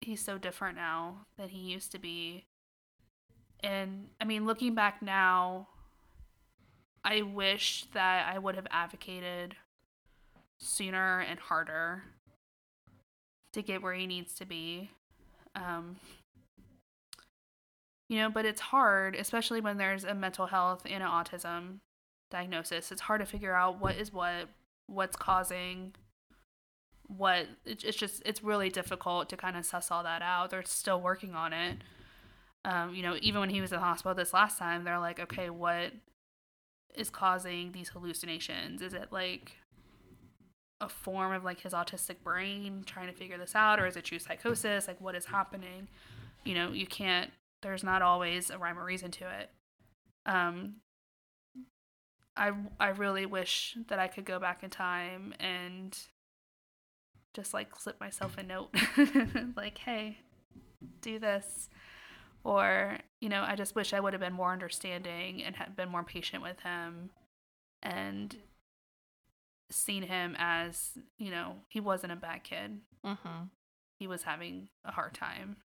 he's so different now than he used to be and i mean looking back now i wish that i would have advocated sooner and harder to get where he needs to be. Um, you know, but it's hard, especially when there's a mental health and an autism diagnosis. It's hard to figure out what is what, what's causing what. It's just, it's really difficult to kind of suss all that out. They're still working on it. Um, you know, even when he was in the hospital this last time, they're like, okay, what is causing these hallucinations? Is it like a form of like his autistic brain trying to figure this out, or is it true psychosis? Like, what is happening? You know, you can't there's not always a rhyme or reason to it. Um, I I really wish that I could go back in time and just like slip myself a note, like, "Hey, do this," or you know, I just wish I would have been more understanding and had been more patient with him, and seen him as you know he wasn't a bad kid. Mm-hmm. He was having a hard time,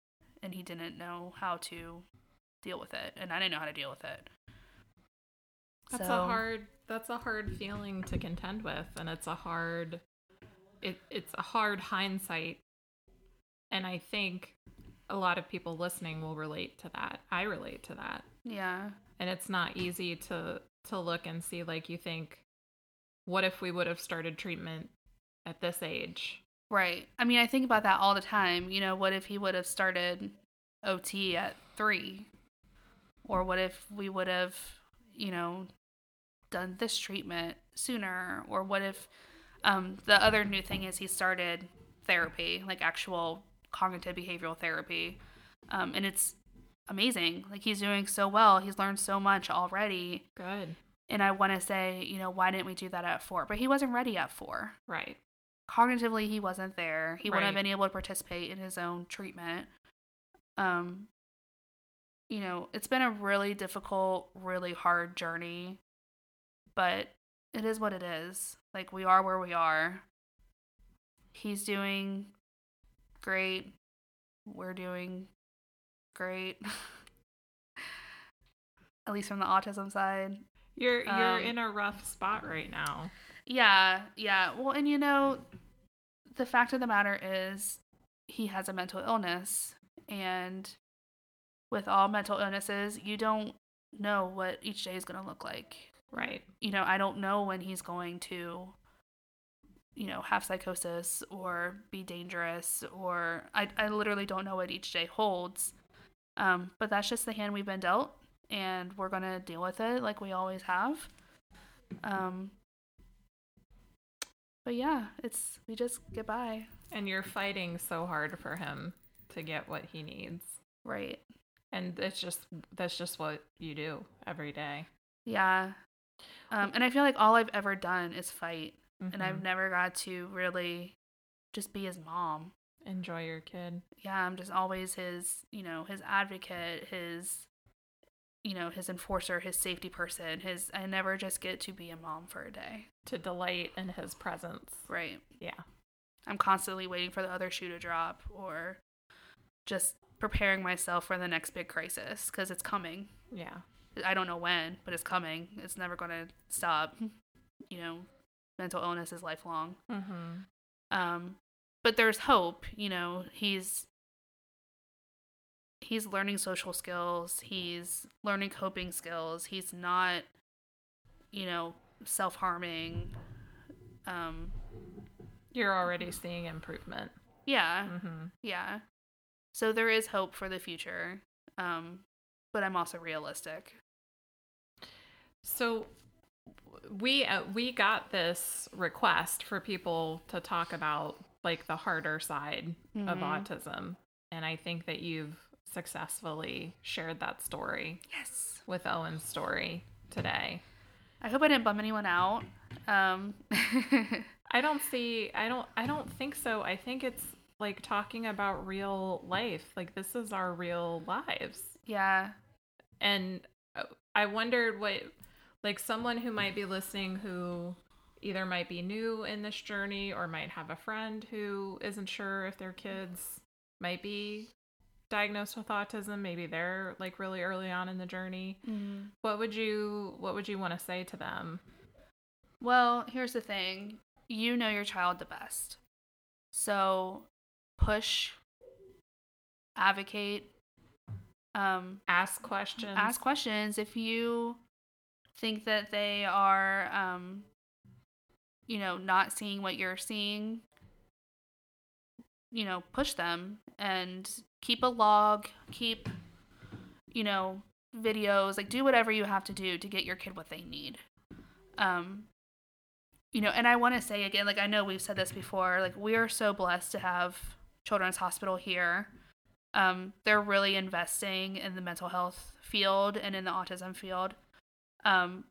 and he didn't know how to deal with it and I didn't know how to deal with it. That's so, a hard that's a hard feeling to contend with and it's a hard it it's a hard hindsight and I think a lot of people listening will relate to that. I relate to that. Yeah. And it's not easy to to look and see like you think what if we would have started treatment at this age Right. I mean, I think about that all the time. You know, what if he would have started OT at three? Or what if we would have, you know, done this treatment sooner? Or what if um, the other new thing is he started therapy, like actual cognitive behavioral therapy. Um, and it's amazing. Like he's doing so well. He's learned so much already. Good. And I want to say, you know, why didn't we do that at four? But he wasn't ready at four. Right cognitively he wasn't there. He right. wouldn't have been able to participate in his own treatment. Um you know, it's been a really difficult, really hard journey, but it is what it is. Like we are where we are. He's doing great. We're doing great. At least from the autism side. You're you're um, in a rough spot right now. Yeah, yeah. Well, and you know, the fact of the matter is he has a mental illness and with all mental illnesses, you don't know what each day is going to look like. Right. You know, I don't know when he's going to you know, have psychosis or be dangerous or I I literally don't know what each day holds. Um, but that's just the hand we've been dealt and we're going to deal with it like we always have. Um, but yeah, it's we just get by. And you're fighting so hard for him to get what he needs. Right. And it's just that's just what you do every day. Yeah. Um, and I feel like all I've ever done is fight. Mm-hmm. And I've mm-hmm. never got to really just be his mom. Enjoy your kid. Yeah, I'm just always his, you know, his advocate, his you know, his enforcer, his safety person, his I never just get to be a mom for a day. To delight in his presence. Right. Yeah. I'm constantly waiting for the other shoe to drop or just preparing myself for the next big crisis because it's coming. Yeah. I don't know when, but it's coming. It's never going to stop. You know, mental illness is lifelong. Mm-hmm. Um, but there's hope. You know, he's he's learning social skills. He's learning coping skills. He's not, you know, self harming. Um, You're already seeing improvement. Yeah. Mm-hmm. Yeah. So there is hope for the future. Um, but I'm also realistic. So we uh, we got this request for people to talk about like the harder side mm-hmm. of autism and I think that you've successfully shared that story. Yes. With Owen's story today. I hope I didn't bum anyone out. Um I don't see I don't I don't think so. I think it's like talking about real life. Like this is our real lives. Yeah. And uh, I wondered what like someone who might be listening who either might be new in this journey or might have a friend who isn't sure if their kids might be diagnosed with autism. Maybe they're like really early on in the journey. Mm-hmm. what would you what would you want to say to them? Well here's the thing. You know your child the best. So push, advocate, um, Ask questions. ask questions. If you think that they are um you know not seeing what you're seeing you know push them and keep a log keep you know videos like do whatever you have to do to get your kid what they need um you know and i want to say again like i know we've said this before like we are so blessed to have children's hospital here um, they're really investing in the mental health field and in the autism field. Um,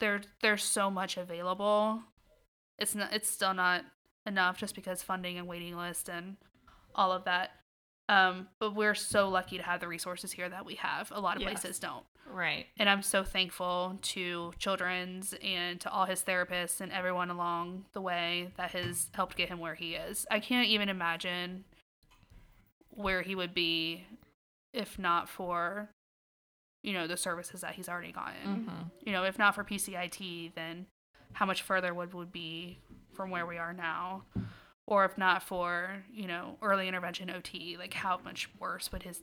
there, there's so much available. It's not. It's still not enough just because funding and waiting list and all of that. Um, but we're so lucky to have the resources here that we have. A lot of Yes. places don't. Right. And I'm so thankful to Children's and to all his therapists and everyone along the way that has helped get him where he is. I can't even imagine where he would be if not for, you know, the services that he's already gotten. Mhm. You know, if not for PCIT, then how much further would would be from where we are now? Or if not for, you know, early intervention OT, like how much worse would his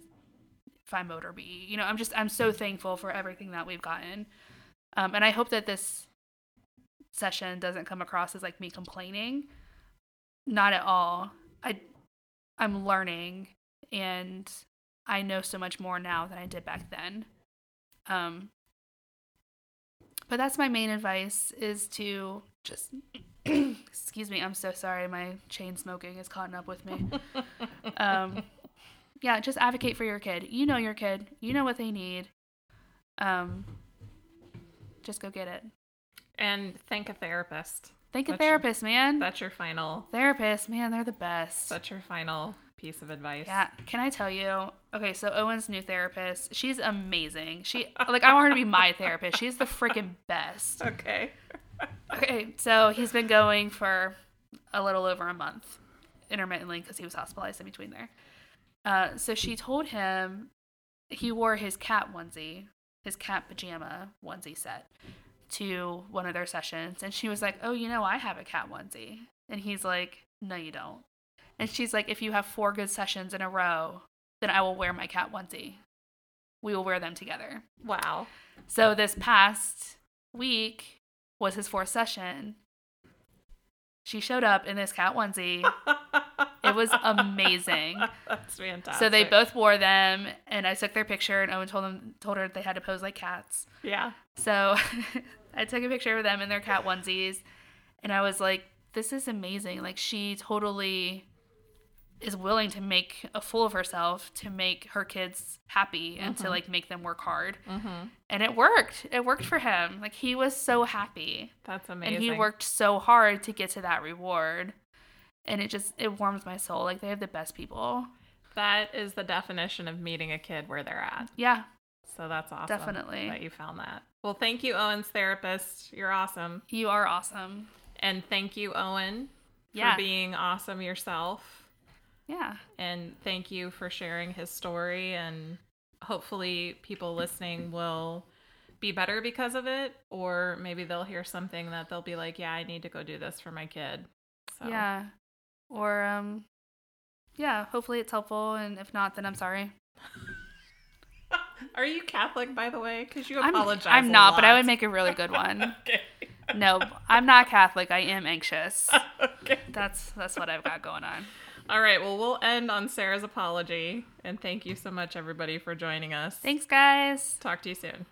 fine motor be? You know, I'm just I'm so thankful for everything that we've gotten. Um, and I hope that this session doesn't come across as like me complaining. Not at all. I I'm learning and I know so much more now than I did back then. Um but that's my main advice is to just excuse me, I'm so sorry my chain smoking is caught up with me. um yeah, just advocate for your kid. You know your kid. You know what they need. Um just go get it. And thank a therapist. Thank a That's your- therapist, man. That's your final. therapist man, they're the best. That's your final piece of advice. Yeah, can I tell you? Okay, so Owen's new therapist, she's amazing. She like I want her to be my therapist. She's the freaking best. Okay. Okay, so he's been going for a little over a month intermittently because he was hospitalized in between there. Uh, so she told him he wore his cat onesie, his cat pajama onesie set to one of their sessions, and she was like, "Oh, you know, I have a cat onesie," and he's like, "No, you don't." And she's like, "If you have four good sessions in a row, then I will wear my cat onesie. We will wear them together." Wow. So this past week was his fourth session. She showed up in this cat onesie. It was amazing. That's fantastic. So they both wore them, and I took their picture. And Owen told them told her they had to pose like cats. Yeah. So I took a picture of them in their cat onesies, and I was like, "This is amazing!" Like she totally is willing to make a fool of herself to make her kids happy and to like make them work hard, Mm-hmm. and it worked. It worked for him. Like he was so happy, That's amazing. and he worked so hard to get to that reward, and it just it warms my soul. Like they have the best people. That is the definition of meeting a kid where they're at. Yeah, So that's awesome. Definitely. That you found that. Well, thank you, Owen's therapist. You're awesome. you are awesome. And thank you, Owen, for being awesome yourself. Yeah. And thank you for sharing his story. And hopefully, people listening will be better because of it. Or maybe they'll hear something that they'll be like, yeah, I need to go do this for my kid. So, Yeah. Or um yeah, hopefully it's helpful and if not then I'm sorry. Are you Catholic, by the way? Because you I'm, apologize. I'm a not, but I would make a really good one. okay. no, I'm not Catholic. I am anxious. okay. That's that's what I've got going on. All right. Well, we'll end on Sarah's apology. And thank you so much, everybody, for joining us. Thanks guys. Talk to you soon.